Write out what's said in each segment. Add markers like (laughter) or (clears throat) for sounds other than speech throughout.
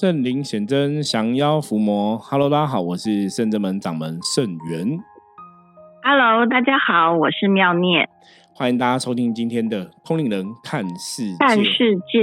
圣灵显真，降妖伏魔。Hello，大家好，我是圣真门掌门圣元。Hello，大家好，我是妙念。欢迎大家收听今天的通灵人看世界。看世界，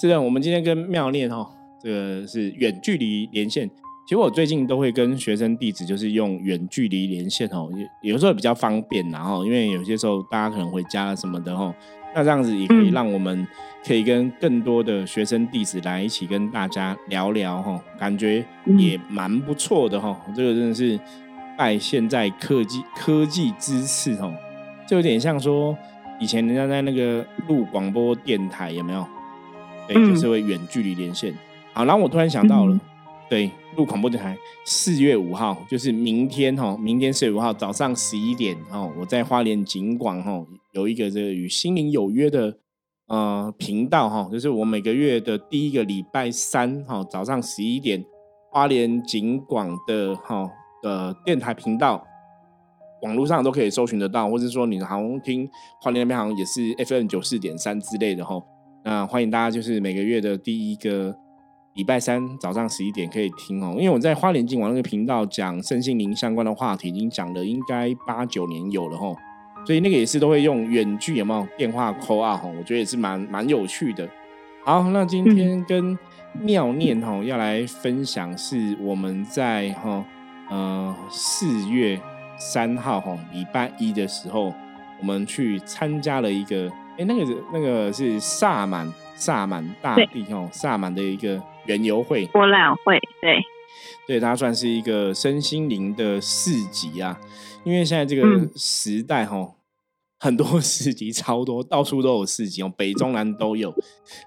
是的我们今天跟妙念哈，这个是远距离连线。其实我最近都会跟学生弟子，就是用远距离连线哦，有有时候比较方便，然后因为有些时候大家可能回家什么的哈，那这样子也可以让我们可以跟更多的学生弟子来一起跟大家聊聊哈，感觉也蛮不错的哈。这个真的是拜现在科技科技之赐哦，就有点像说以前人家在那个录广播电台有没有？对，就是会远距离连线。好，然后我突然想到了。对，录广播电台，四月五号就是明天哈，明天四月五号早上十一点哦，我在花莲景广哈有一个这个与心灵有约的呃频道哈，就是我每个月的第一个礼拜三哈早上十一点，花莲景广的哈的电台频道，网络上都可以搜寻得到，或者说你好像听花莲那边好像也是 FM 九四点三之类的哈，那欢迎大家就是每个月的第一个。礼拜三早上十一点可以听哦，因为我在花莲金网那个频道讲身心灵相关的话题，已经讲了应该八九年有了吼，所以那个也是都会用远距有没有电话 call 啊吼，我觉得也是蛮蛮有趣的。好，那今天跟妙念吼要来分享是我们在哈呃四月三号哈礼拜一的时候，我们去参加了一个哎那个那个是萨满萨满大地哦萨满的一个。园游会、博览会，对，对，它算是一个身心灵的市集啊。因为现在这个时代哈，很多市集超多，到处都有市集哦，北中南都有。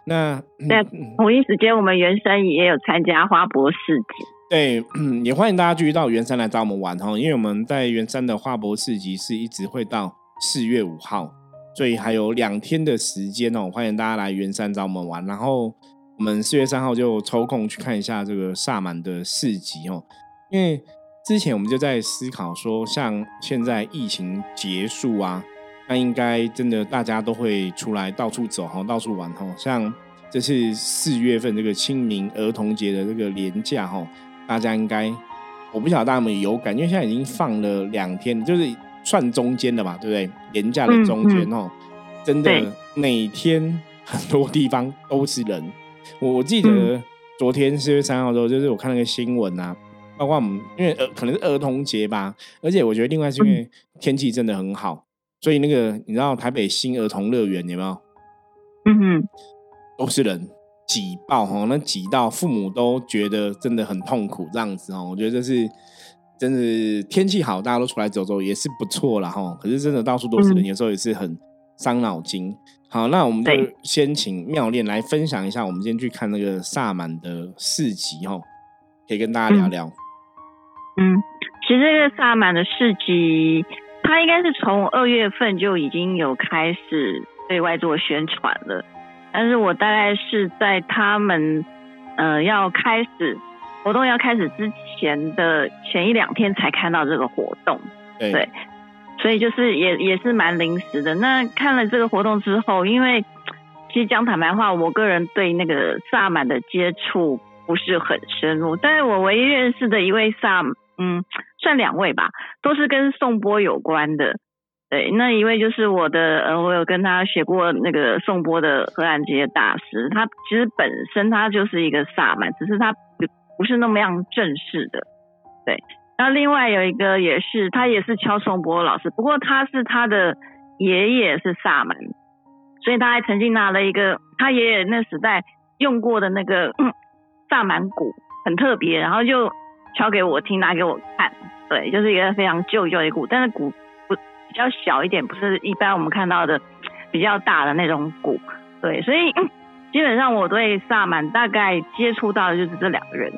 那在同一时间，我们原山也有参加花博市集。对，也欢迎大家继续到圆山来找我们玩哈，因为我们在圆山的花博市集是一直会到四月五号，所以还有两天的时间哦，欢迎大家来圆山找我们玩，然后。我们四月三号就抽空去看一下这个萨满的市集哦，因为之前我们就在思考说，像现在疫情结束啊，那应该真的大家都会出来到处走哈，到处玩哈。像这次四月份这个清明儿童节的这个年假哈，大家应该我不晓得大家有没有感，因为现在已经放了两天，就是算中间的嘛，对不对？年假的中间哦，真的每天很多地方都是人。我我记得昨天四月三号的时候，就是我看那个新闻啊，包括我们因为呃可能是儿童节吧，而且我觉得另外是因为天气真的很好，所以那个你知道台北新儿童乐园有没有？嗯哼，都是人挤爆哈，那挤到父母都觉得真的很痛苦这样子哦。我觉得这是真的天气好，大家都出来走走也是不错了哈。可是真的到处都是人，有时候也是很伤脑筋。好，那我们就先请妙恋来分享一下，我们今天去看那个萨满的市集哦，可以跟大家聊聊。嗯，其实这个萨满的市集，它应该是从二月份就已经有开始对外做宣传了，但是我大概是在他们呃要开始活动要开始之前的前一两天才看到这个活动，对。所以就是也也是蛮临时的。那看了这个活动之后，因为其实讲坦白话，我个人对那个萨满的接触不是很深入。但是我唯一认识的一位萨，嗯，算两位吧，都是跟颂钵有关的。对，那一位就是我的，呃，我有跟他学过那个颂钵的荷兰这些大师。他其实本身他就是一个萨满，只是他不不是那么样正式的。对。然后另外有一个也是，他也是敲颂钵老师，不过他是他的爷爷是萨满，所以他还曾经拿了一个他爷爷那时代用过的那个 (clears throat) 萨满鼓，很特别，然后就敲给我听，拿给我看，对，就是一个非常旧旧的鼓，但是鼓不比较小一点，不是一般我们看到的比较大的那种鼓，对，所以 (clears throat) 基本上我对萨满大概接触到的就是这两个人，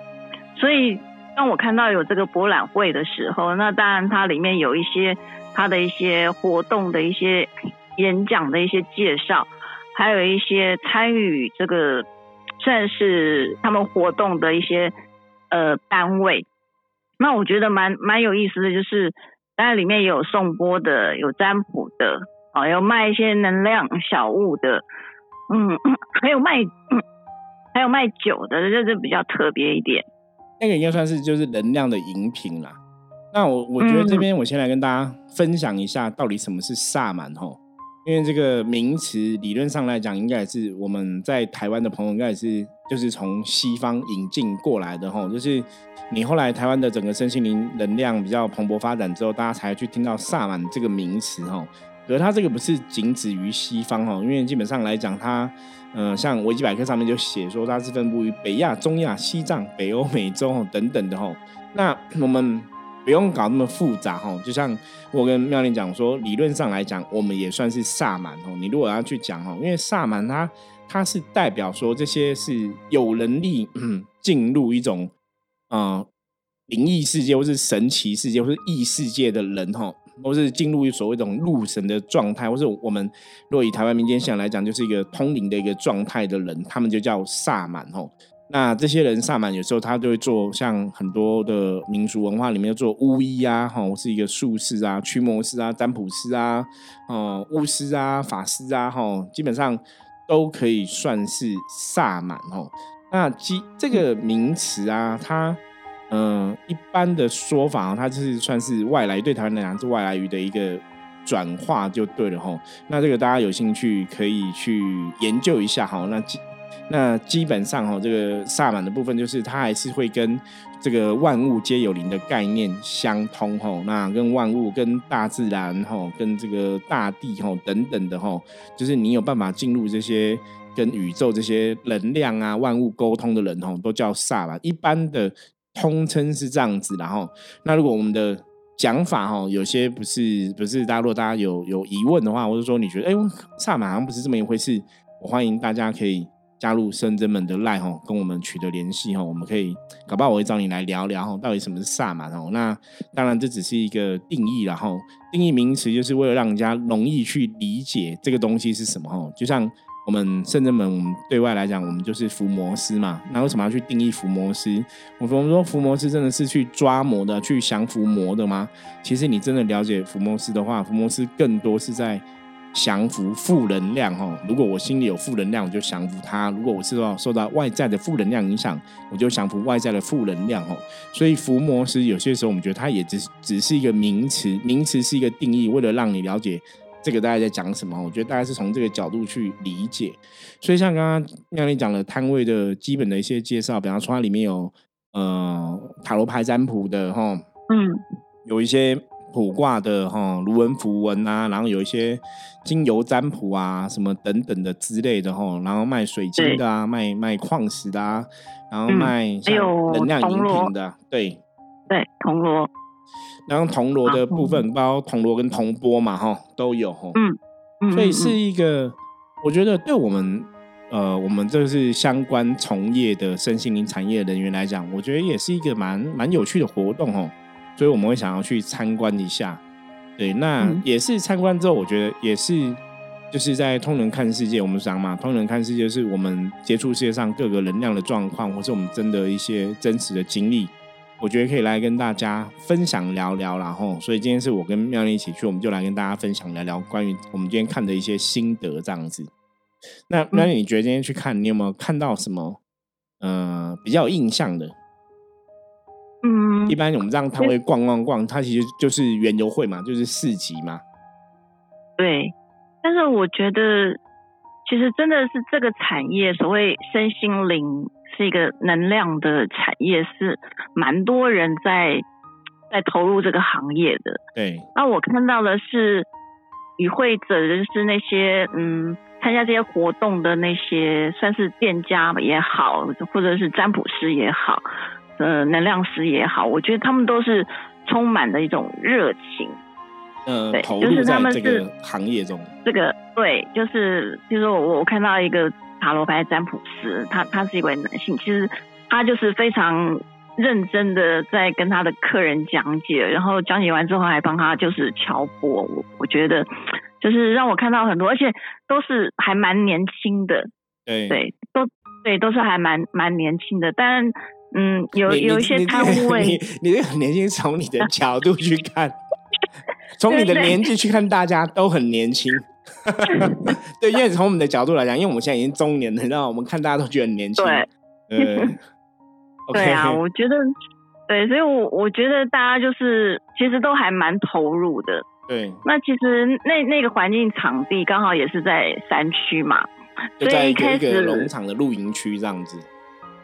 所以。当我看到有这个博览会的时候，那当然它里面有一些它的一些活动的一些演讲的一些介绍，还有一些参与这个算是他们活动的一些呃单位。那我觉得蛮蛮有意思的就是，当然里面有送钵的，有占卜的，啊，有卖一些能量小物的，嗯，(coughs) 还有卖 (coughs) 还有卖酒的，这这比较特别一点。那个应该算是就是能量的饮品啦。那我我觉得这边我先来跟大家分享一下，到底什么是萨满吼。因为这个名词理论上来讲，应该也是我们在台湾的朋友，应该也是就是从西方引进过来的吼。就是你后来台湾的整个身心灵能量比较蓬勃发展之后，大家才去听到萨满这个名词吼。可它这个不是仅止于西方哦，因为基本上来讲，它嗯，像维基百科上面就写说它是分布于北亚、中亚、西藏、北欧、美洲等等的吼。那我们。不用搞那么复杂哈，就像我跟妙玲讲说，理论上来讲，我们也算是萨满哦。你如果要去讲哈，因为萨满它它是代表说这些是有能力进入一种啊灵异世界，或是神奇世界，或是异世界的人哈，或是进入所谓一种入神的状态，或是我们若以台湾民间信仰来讲，就是一个通灵的一个状态的人，他们就叫萨满哦。那这些人萨满有时候他就会做像很多的民俗文化里面做巫医啊，哈，是一个术士啊、驱魔师啊、占卜师啊、哦巫师啊、法师啊，哈，基本上都可以算是萨满哦。那基这个名词啊，它嗯一般的说法，它就是算是外来对台湾来讲是外来语的一个转化就对了哈。那这个大家有兴趣可以去研究一下哈。那基那基本上哈，这个萨满的部分就是它还是会跟这个万物皆有灵的概念相通哈。那跟万物、跟大自然哈、跟这个大地哈等等的哈，就是你有办法进入这些跟宇宙这些能量啊、万物沟通的人哈，都叫萨满。一般的通称是这样子，然后那如果我们的讲法哈，有些不是不是，大家如果大家有有疑问的话，或者说你觉得哎，萨满好像不是这么一回事，我欢迎大家可以。加入深圳们的赖哈，跟我们取得联系哈，我们可以搞不好我会找你来聊聊哈，到底什么是萨满哦？那当然这只是一个定义然后定义名词就是为了让人家容易去理解这个东西是什么哈。就像我们甚至们我们对外来讲，我们就是伏魔师嘛。那为什么要去定义伏魔师？我们说伏魔师真的是去抓魔的，去降伏魔的吗？其实你真的了解伏魔师的话，伏魔师更多是在。降服负能量哦，如果我心里有负能量，我就降服它；如果我受到受到外在的负能量影响，我就降服外在的负能量哦。所以伏魔师有些时候我们觉得它也只只是一个名词，名词是一个定义，为了让你了解这个大家在讲什么，我觉得大家是从这个角度去理解。所以像刚刚让你讲了摊位的基本的一些介绍，比方说它里面有呃塔罗牌占卜的哈，嗯，有一些。卜卦的哈，卢文符文啊，然后有一些精油占卜啊，什么等等的之类的哈，然后卖水晶的啊，卖卖矿石的啊，然后卖像能量饮品的，对对，铜锣，然后铜锣的部分包铜锣跟铜钵嘛哈，都有哈，嗯，所以是一个，我觉得对我们呃，我们这是相关从业的身心灵产业人员来讲，我觉得也是一个蛮蛮有趣的活动哦。所以我们会想要去参观一下，对，那也是参观之后，我觉得也是就是在通人看世界。我们讲嘛，通人看世界是我们接触世界上各个能量的状况，或是我们真的一些真实的经历。我觉得可以来跟大家分享聊聊，然后，所以今天是我跟妙丽一起去，我们就来跟大家分享聊聊关于我们今天看的一些心得这样子。那妙丽，你觉得今天去看，你有没有看到什么呃比较有印象的？嗯，一般我们这样摊位逛逛逛，它其实就是园游会嘛，就是市集嘛。对，但是我觉得，其实真的是这个产业，所谓身心灵是一个能量的产业，是蛮多人在在投入这个行业的。对，那我看到的是与会者，就是那些嗯参加这些活动的那些，算是店家也好，或者是占卜师也好。呃，能量师也好，我觉得他们都是充满了一种热情，呃，对，就是他们是行业中，这个对，就是就是我我看到一个塔罗牌占卜师，他他是一位男性，其实他就是非常认真的在跟他的客人讲解，然后讲解完之后还帮他就是敲拨，我我觉得就是让我看到很多，而且都是还蛮年轻的，对对，都对都是还蛮蛮年轻的，但。嗯，有有一些摊位，你你这个年轻，从你的角度去看，(laughs) 从你的年纪去看，大家都很年轻。(laughs) 对，因为从我们的角度来讲，因为我们现在已经中年了，让我们看大家都觉得很年轻。对，对 (laughs) 啊，我觉得对，所以我我觉得大家就是其实都还蛮投入的。对，那其实那那个环境场地刚好也是在山区嘛，所以一开始农场的露营区这样子。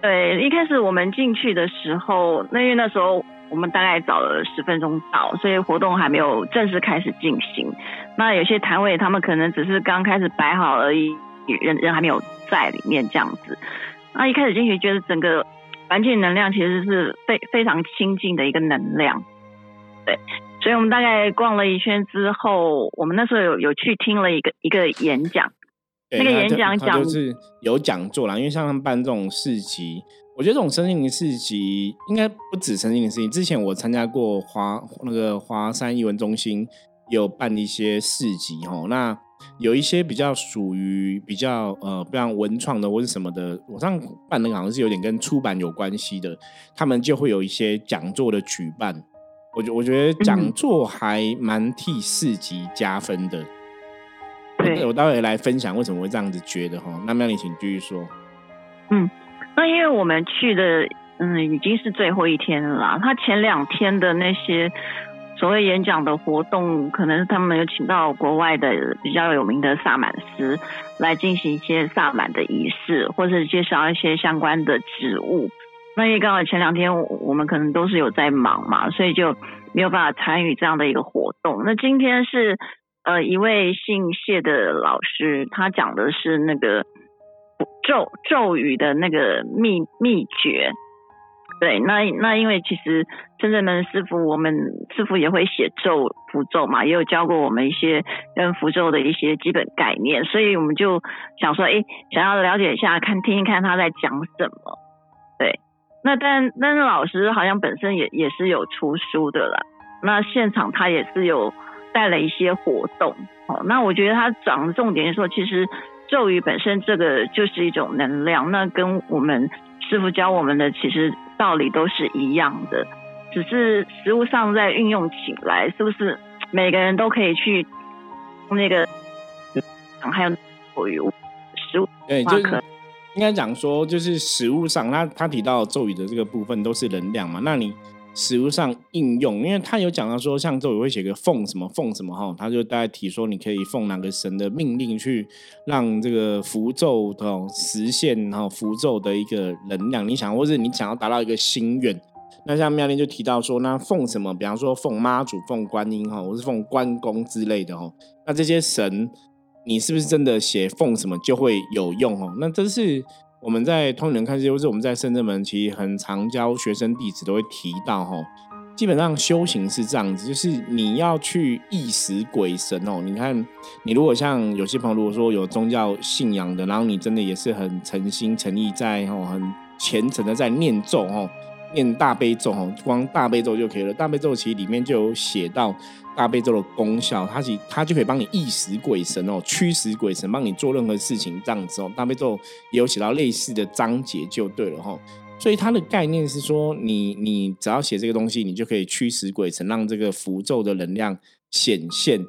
对，一开始我们进去的时候，那因为那时候我们大概早了十分钟到，所以活动还没有正式开始进行。那有些摊位他们可能只是刚开始摆好而已，人人还没有在里面这样子。那一开始进去觉得整个环境能量其实是非非常亲近的一个能量，对。所以我们大概逛了一圈之后，我们那时候有有去听了一个一个演讲。那个演讲讲就是有讲座啦，因为像他们办这种市集，我觉得这种身心灵市集应该不止身心灵市集。之前我参加过华那个华山艺文中心有办一些市集哦，那有一些比较属于比较呃，比方文创的或是什么的，我上办的好像是有点跟出版有关系的，他们就会有一些讲座的举办。我觉我觉得讲座还蛮替市集加分的。(laughs) 我待会来分享为什么会这样子觉得哈。那么你请继续说。嗯，那因为我们去的嗯已经是最后一天了啦。他前两天的那些所谓演讲的活动，可能他们有请到国外的比较有名的萨满师来进行一些萨满的仪式，或者介绍一些相关的植物。那因为刚好前两天我们可能都是有在忙嘛，所以就没有办法参与这样的一个活动。那今天是。呃，一位姓谢的老师，他讲的是那个咒咒语的那个秘秘诀。对，那那因为其实真正的师傅，我们师傅也会写咒符咒嘛，也有教过我们一些跟符咒的一些基本概念，所以我们就想说，哎，想要了解一下，看听一看他在讲什么。对，那但但是老师好像本身也也是有出书的啦，那现场他也是有。带了一些活动，哦，那我觉得他讲的重点是说，其实咒语本身这个就是一种能量，那跟我们师傅教我们的其实道理都是一样的，只是实物上在运用起来，是不是每个人都可以去那个，还有咒语实物对，就应该讲说，就是食物上，他他提到咒语的这个部分都是能量嘛，那你。实物上应用，因为他有讲到说，像咒语会写个奉什么奉什么哈，他就大概提说，你可以奉哪个神的命令去让这个符咒的实现，哈符咒的一个能量，你想或者你想要达到一个心愿，那像妙莲就提到说，那奉什么，比方说奉妈祖、奉观音哈，或是奉关公之类的哈，那这些神，你是不是真的写奉什么就会有用哦？那这是。我们在通人看世界，或是我们在深圳门，其实很常教学生弟子都会提到哈。基本上修行是这样子，就是你要去意识鬼神哦。你看，你如果像有些朋友如果说有宗教信仰的，然后你真的也是很诚心诚意在哦，很虔诚的在念咒哦。念大悲咒哦，光大悲咒就可以了。大悲咒其实里面就有写到大悲咒的功效，它其它就可以帮你意识鬼神哦，驱使鬼神，帮你做任何事情这样子哦。大悲咒也有写到类似的章节就对了哈。所以它的概念是说，你你只要写这个东西，你就可以驱使鬼神，让这个符咒的能量显现。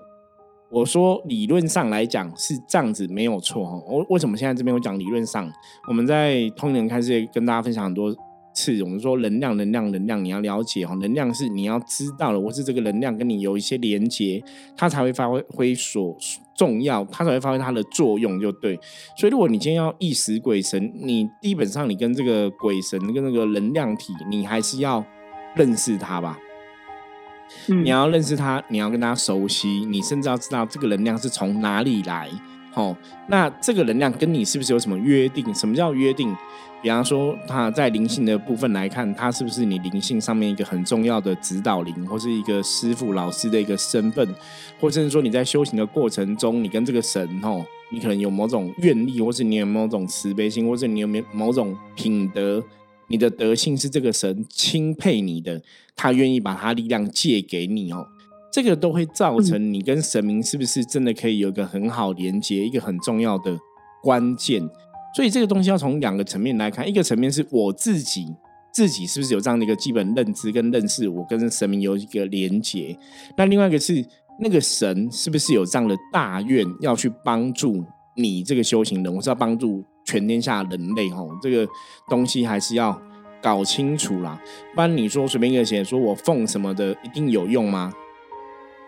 我说理论上来讲是这样子没有错哈。我为什么现在这边我讲理论上？我们在通灵开始跟大家分享很多。次，我们说能量，能量，能量，你要了解哦，能量是你要知道了，或是这个能量跟你有一些连接，它才会发挥挥所重要，它才会发挥它的作用，就对。所以，如果你今天要意识鬼神，你基本上你跟这个鬼神跟那个能量体，你还是要认识它吧。你要认识它，你要跟它熟悉，你甚至要知道这个能量是从哪里来。哦，那这个能量跟你是不是有什么约定？什么叫约定？比方说，他在灵性的部分来看，他是不是你灵性上面一个很重要的指导灵，或是一个师傅、老师的一个身份，或甚至说你在修行的过程中，你跟这个神哦，你可能有某种愿力，或是你有某种慈悲心，或者你有没某种品德，你的德性是这个神钦佩你的，他愿意把他力量借给你哦。这个都会造成你跟神明是不是真的可以有一个很好连接，一个很重要的关键。所以这个东西要从两个层面来看，一个层面是我自己自己是不是有这样的一个基本认知跟认识，我跟神明有一个连接。那另外一个是那个神是不是有这样的大愿要去帮助你这个修行人？我是要帮助全天下人类吼，这个东西还是要搞清楚啦。不然你说随便一个写说我奉什么的一定有用吗？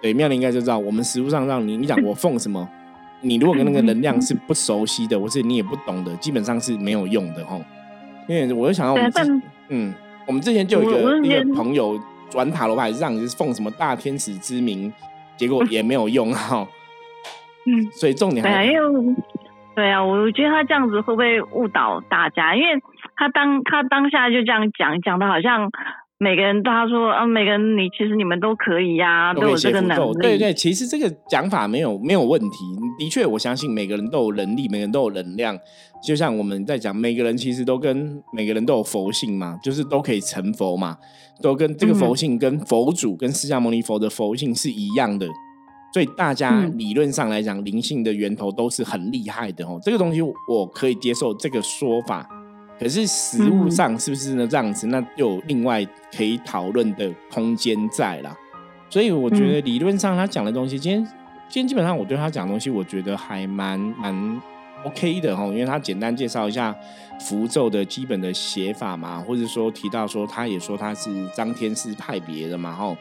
对，妙龄应该就知道，我们实物上让你你讲我奉什么，你如果跟那个能量是不熟悉的，或是你也不懂的，基本上是没有用的吼。因为我就想到我们嗯，我们之前就有一个一个朋友转塔罗牌让你是奉什么大天使之名。结果 (laughs) 也没有用哈，嗯，所以重点还因为对啊，我觉得他这样子会不会误导大家？因为他当他当下就这样讲，讲的好像每个人他说啊，每个人你其实你们都可以呀，都有这个能力。对对，其实这个讲法没有没有问题。的确，我相信每个人都有能力，每个人都有能量。就像我们在讲，每个人其实都跟每个人都有佛性嘛，就是都可以成佛嘛。都跟这个佛性、跟佛祖、跟释迦牟尼佛的佛性是一样的，所以大家理论上来讲，灵性的源头都是很厉害的哦。这个东西我可以接受这个说法，可是实物上是不是呢？这样子，那有另外可以讨论的空间在啦。所以我觉得理论上他讲的东西，今天今天基本上我对他讲的东西，我觉得还蛮蛮。OK 的哈，因为他简单介绍一下符咒的基本的写法嘛，或者说提到说他也说他是张天师派别的嘛哈。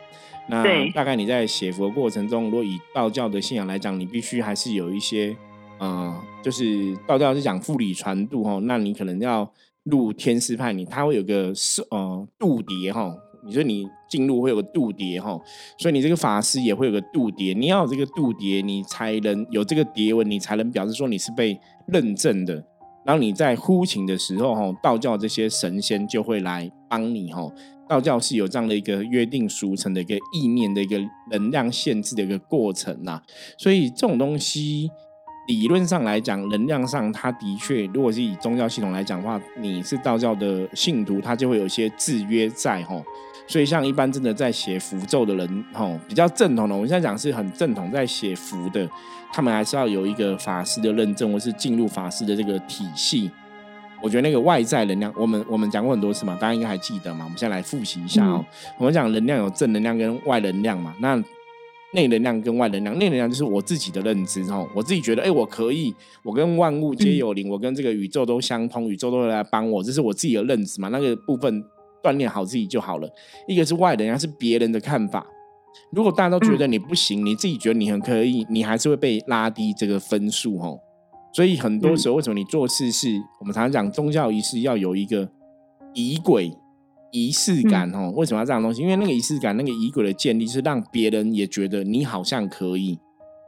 那大概你在写符的过程中，如果以道教的信仰来讲，你必须还是有一些呃，就是道教是讲复理传度哈，那你可能要入天师派，你他会有个是呃度牒哈。你说你进入会有个度牒哈，所以你这个法师也会有个度牒，你要有这个度牒，你才能有这个牒文，你才能表示说你是被认证的。然后你在呼请的时候哈，道教这些神仙就会来帮你哈。道教是有这样的一个约定俗成的一个意念的一个能量限制的一个过程呐，所以这种东西。理论上来讲，能量上，它的确，如果是以宗教系统来讲的话，你是道教的信徒，它就会有一些制约在吼。所以，像一般真的在写符咒的人，吼，比较正统的，我们现在讲是很正统在写符的，他们还是要有一个法师的认证，或是进入法师的这个体系。我觉得那个外在能量，我们我们讲过很多次嘛，大家应该还记得嘛。我们现在来复习一下哦。我们讲能量有正能量跟外能量嘛，那。内能量跟外能量，内能量就是我自己的认知哦，我自己觉得，哎，我可以，我跟万物皆有灵，我跟这个宇宙都相通，宇宙都会来帮我，这是我自己的认知嘛，那个部分锻炼好自己就好了。一个是外能量，是别人的看法。如果大家都觉得你不行，你自己觉得你很可以，你还是会被拉低这个分数哦。所以很多时候，为什么你做事是我们常常讲宗教仪式要有一个仪轨。仪式感哦，为什么要这样东西？因为那个仪式感，那个仪轨的建立是让别人也觉得你好像可以，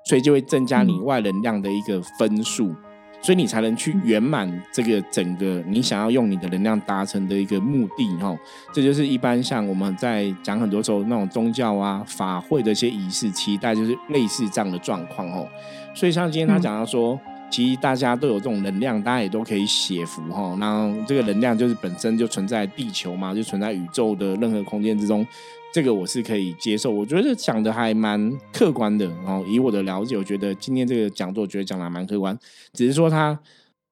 所以就会增加你外能量的一个分数，所以你才能去圆满这个整个你想要用你的能量达成的一个目的哦。这就是一般像我们在讲很多时候那种宗教啊法会的一些仪式期待，就是类似这样的状况哦。所以像今天他讲到说。其实大家都有这种能量，大家也都可以写符哈。那这个能量就是本身就存在地球嘛，就存在宇宙的任何空间之中。这个我是可以接受，我觉得讲的还蛮客观的。然后以我的了解，我觉得今天这个讲座，我觉得讲的蛮客观。只是说他，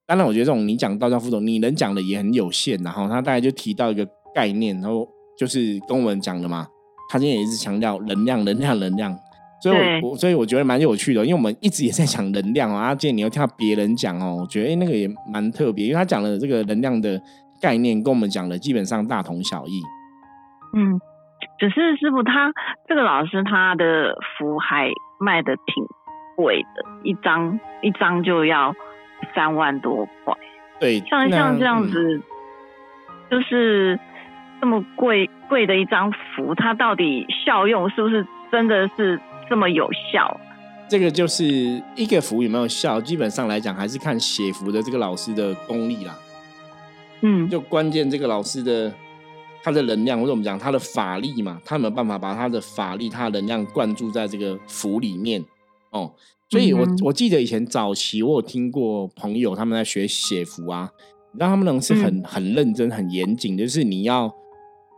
当然我觉得这种你讲道教副总，你能讲的也很有限。然后他大概就提到一个概念，然后就是跟我们讲的嘛。他今天也一直强调能量，能量，能量。所以，我所以我觉得蛮有趣的，因为我们一直也在讲能量啊。阿健你要听到别人讲哦，我觉得哎，那个也蛮特别，因为他讲的这个能量的概念，跟我们讲的基本上大同小异。嗯，只是师傅他这个老师他的符还卖的挺贵的，一张一张就要三万多块。对，像像这样子，就是这么贵贵的一张符，它到底效用是不是真的是？这么有效，这个就是一个符有没有效，基本上来讲还是看写符的这个老师的功力啦。嗯，就关键这个老师的他的能量，或者我们讲他的法力嘛，他有没有办法把他的法力、他的能量灌注在这个符里面？哦，所以我我记得以前早期我有听过朋友他们在学写符啊，让他们能是很很认真、很严谨，就是你要。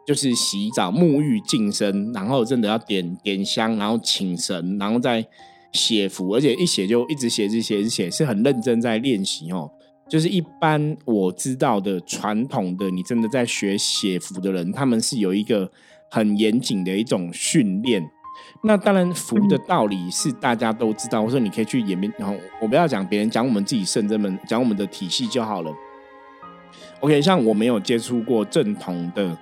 就是洗澡、沐浴、净身，然后真的要点点香，然后请神，然后再写符，而且一写就一直写、一直写、一直写，是很认真在练习哦。就是一般我知道的传统的，你真的在学写符的人，他们是有一个很严谨的一种训练。那当然，符的道理是大家都知道，我说你可以去演变。然后我不要讲别人，讲我们自己圣真门，讲我们的体系就好了。OK，像我没有接触过正统的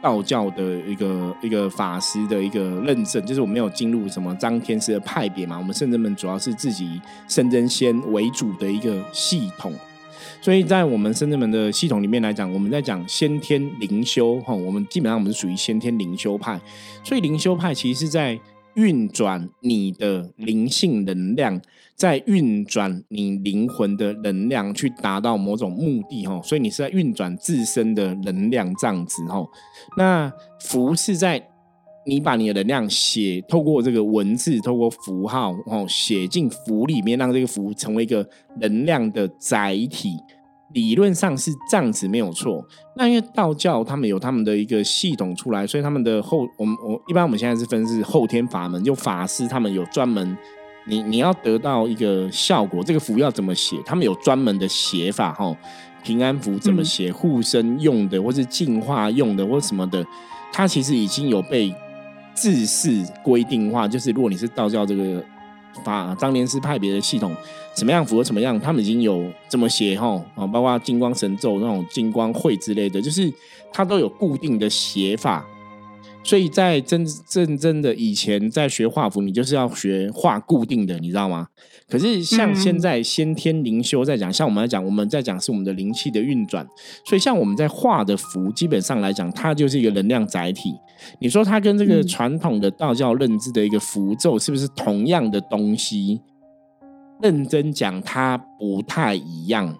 道教的一个一个法师的一个认证，就是我没有进入什么张天师的派别嘛。我们圣真门主要是自己圣真仙为主的一个系统。所以在我们深圳门的系统里面来讲，我们在讲先天灵修哈，我们基本上我们是属于先天灵修派，所以灵修派其实是在运转你的灵性能量，在运转你灵魂的能量，去达到某种目的哈。所以你是在运转自身的能量这样子哈。那符是在你把你的能量写透过这个文字，透过符号哦，写进符里面，让这个符成为一个能量的载体。理论上是这样子没有错。那因为道教他们有他们的一个系统出来，所以他们的后我们我一般我们现在是分是后天法门，就法师他们有专门，你你要得到一个效果，这个符要怎么写，他们有专门的写法哈。平安符怎么写，护身用的，或是净化用的，或什么的，它其实已经有被制式规定化。就是如果你是道教这个。法张年师派别的系统，怎么样符合什么样，他们已经有这么写哈啊，包括金光神咒那种金光会之类的，就是它都有固定的写法。所以在真真正的以前在学画符，你就是要学画固定的，你知道吗？可是像现在先天灵修在讲，像我们来讲，我们在讲是我们的灵气的运转，所以像我们在画的符，基本上来讲，它就是一个能量载体。你说它跟这个传统的道教认知的一个符咒是不是同样的东西？认真讲，它不太一样，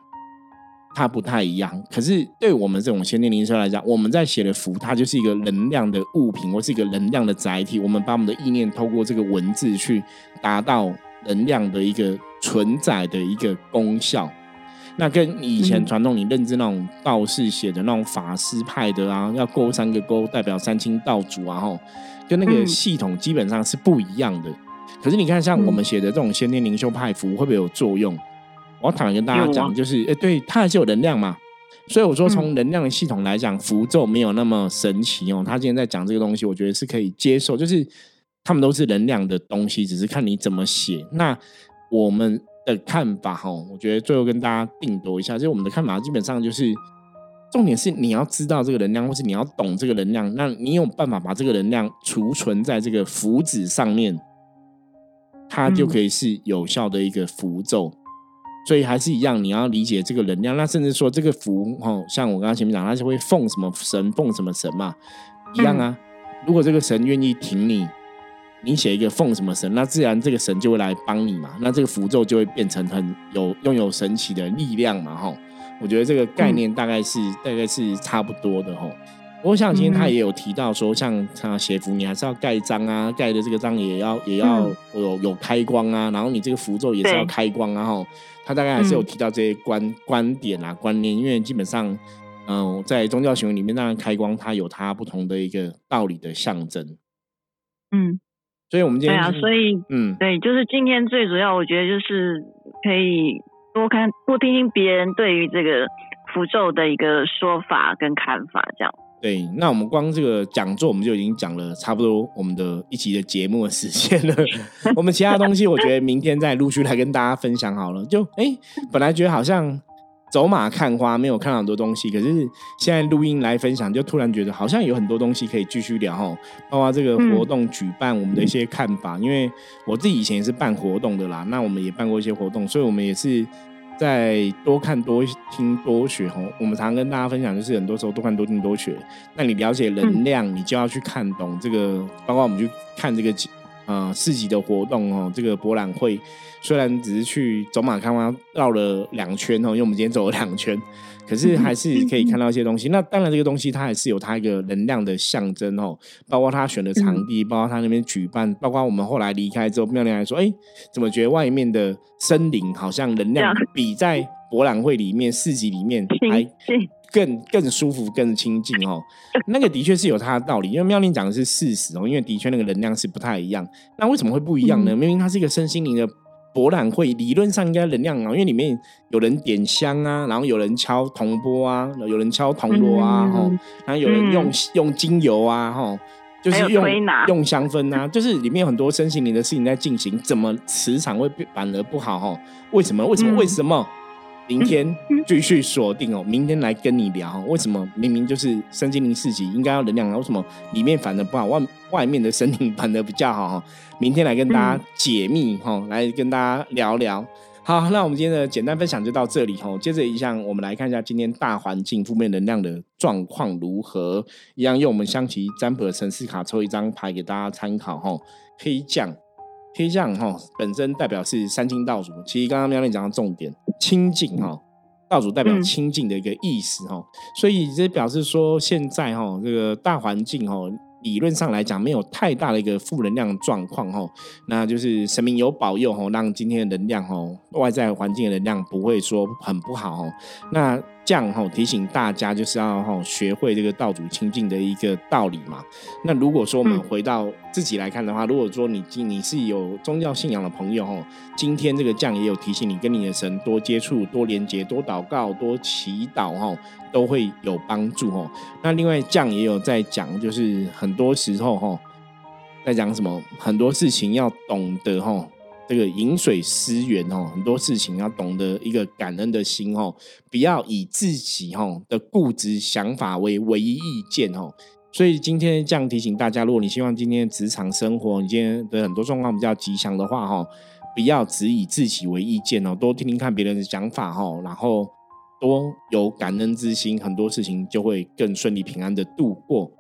它不太一样。可是对我们这种先天灵修来讲，我们在写的符，它就是一个能量的物品，或是一个能量的载体。我们把我们的意念透过这个文字去达到能量的一个存在的一个功效。那跟以前传统你认知那种道士写的那种法师派的啊，要勾三个勾代表三清道主啊，吼，跟那个系统基本上是不一样的。可是你看，像我们写的这种先天灵修派符，会不会有作用？我要坦白跟大家讲，就是，哎，对，它还是有能量嘛。所以我说，从能量的系统来讲，符咒没有那么神奇哦。他今天在讲这个东西，我觉得是可以接受，就是他们都是能量的东西，只是看你怎么写。那我们。的看法哈，我觉得最后跟大家定夺一下，就是我们的看法基本上就是，重点是你要知道这个能量，或是你要懂这个能量，那你有办法把这个能量储存在这个符纸上面，它就可以是有效的一个符咒。所以还是一样，你要理解这个能量，那甚至说这个符哦，像我刚刚前面讲，它是会奉什么神，奉什么神嘛，一样啊。如果这个神愿意挺你。你写一个奉什么神，那自然这个神就会来帮你嘛，那这个符咒就会变成很有拥有神奇的力量嘛，吼。我觉得这个概念大概是大概是差不多的，哈。我想今天他也有提到说，像他写符，你还是要盖章啊，盖的这个章也要也要有有开光啊，然后你这个符咒也是要开光啊，吼。他大概还是有提到这些观观点啊观念，因为基本上，嗯，在宗教行为里面，当然开光它有它不同的一个道理的象征，嗯。所以，我们今天对啊，所以，嗯，对，就是今天最主要，我觉得就是可以多看、多听听别人对于这个符咒的一个说法跟看法，这样。对，那我们光这个讲座，我们就已经讲了差不多我们的一集的节目的时间了。(laughs) 我们其他东西，我觉得明天再陆续来跟大家分享好了。就，哎，本来觉得好像。走马看花，没有看到很多东西。可是现在录音来分享，就突然觉得好像有很多东西可以继续聊哈。包括这个活动举办，我们的一些看法。因为我自己以前也是办活动的啦，那我们也办过一些活动，所以我们也是在多看多听多学哈。我们常常跟大家分享，就是很多时候多看多听多学。那你了解能量，你就要去看懂这个。包括我们去看这个呃市集的活动哦，这个博览会。虽然只是去走马看花绕了两圈哦，因为我们今天走了两圈，可是还是可以看到一些东西。那当然，这个东西它还是有它一个能量的象征哦，包括他选的场地，包括他那边举办，包括我们后来离开之后，妙莲还说：“哎，怎么觉得外面的森林好像能量比在博览会里面市集里面还更更舒服、更亲近哦？”那个的确是有它的道理，因为妙令讲的是事实哦，因为的确那个能量是不太一样。那为什么会不一样呢？明明它是一个身心灵的。博览会理论上应该能量啊，因为里面有人点香啊，然后有人敲铜钵啊，有人敲铜锣啊，吼，然后有人用用精油啊，吼，就是用用香氛啊，就是里面有很多身心灵的事情在进行，怎么磁场会反而不好哈？为什么？为什么？为什么？明天继续锁定哦，明天来跟你聊，为什么明明就是身心灵四级应该要能量，为什么里面反而不好？外外面的身灵 (laughs) 反而比较好哈？明天来跟大家解密哈，来跟大家聊聊。好，那我们今天的简单分享就到这里哈。接着一项，我们来看一下今天大环境负面能量的状况如何。一样用我们象棋占卜的城市卡抽一张牌给大家参考哈。黑将，黑将哈，本身代表是三清道主。其实刚刚喵妹讲的重点，清净哈，道主代表清净的一个意思哈。所以这表示说，现在哈这个大环境哈。理论上来讲，没有太大的一个负能量状况哈，那就是神明有保佑哈，让今天的能量哈，外在环境的能量不会说很不好哈，那。这样哈，提醒大家就是要哈学会这个道主清净的一个道理嘛。那如果说我们回到自己来看的话，如果说你今你是有宗教信仰的朋友哈，今天这个降也有提醒你跟你的神多接触、多连接、多祷告、多祈祷哈，都会有帮助哈。那另外降也有在讲，就是很多时候哈，在讲什么，很多事情要懂得哈。这个饮水思源哦，很多事情要懂得一个感恩的心哦，不要以自己哈的固执想法为唯一意见哦。所以今天这样提醒大家，如果你希望今天职场生活，你今天的很多状况比较吉祥的话哈，不要只以自己为意见哦，多听听看别人的想法哈，然后多有感恩之心，很多事情就会更顺利平安的度过。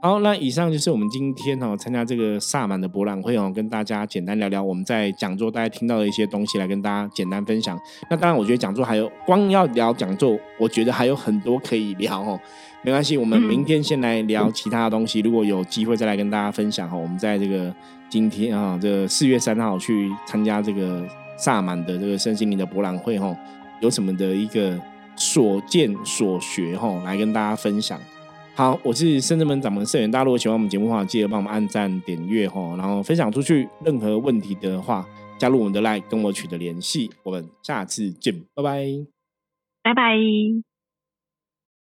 好，那以上就是我们今天哦参加这个萨满的博览会哦，跟大家简单聊聊我们在讲座大家听到的一些东西，来跟大家简单分享。那当然，我觉得讲座还有光要聊讲座，我觉得还有很多可以聊哦。没关系，我们明天先来聊其他的东西，如果有机会再来跟大家分享哈。我们在这个今天啊，这个四月三号去参加这个萨满的这个身心灵的博览会哈，有什么的一个所见所学哈，来跟大家分享。好，我是深圳门掌门社员。大家如果喜欢我们节目的话，记得帮我们按赞、点阅哈，然后分享出去。任何问题的话，加入我们的 LINE 跟我取得联系。我们下次见，拜拜，拜拜。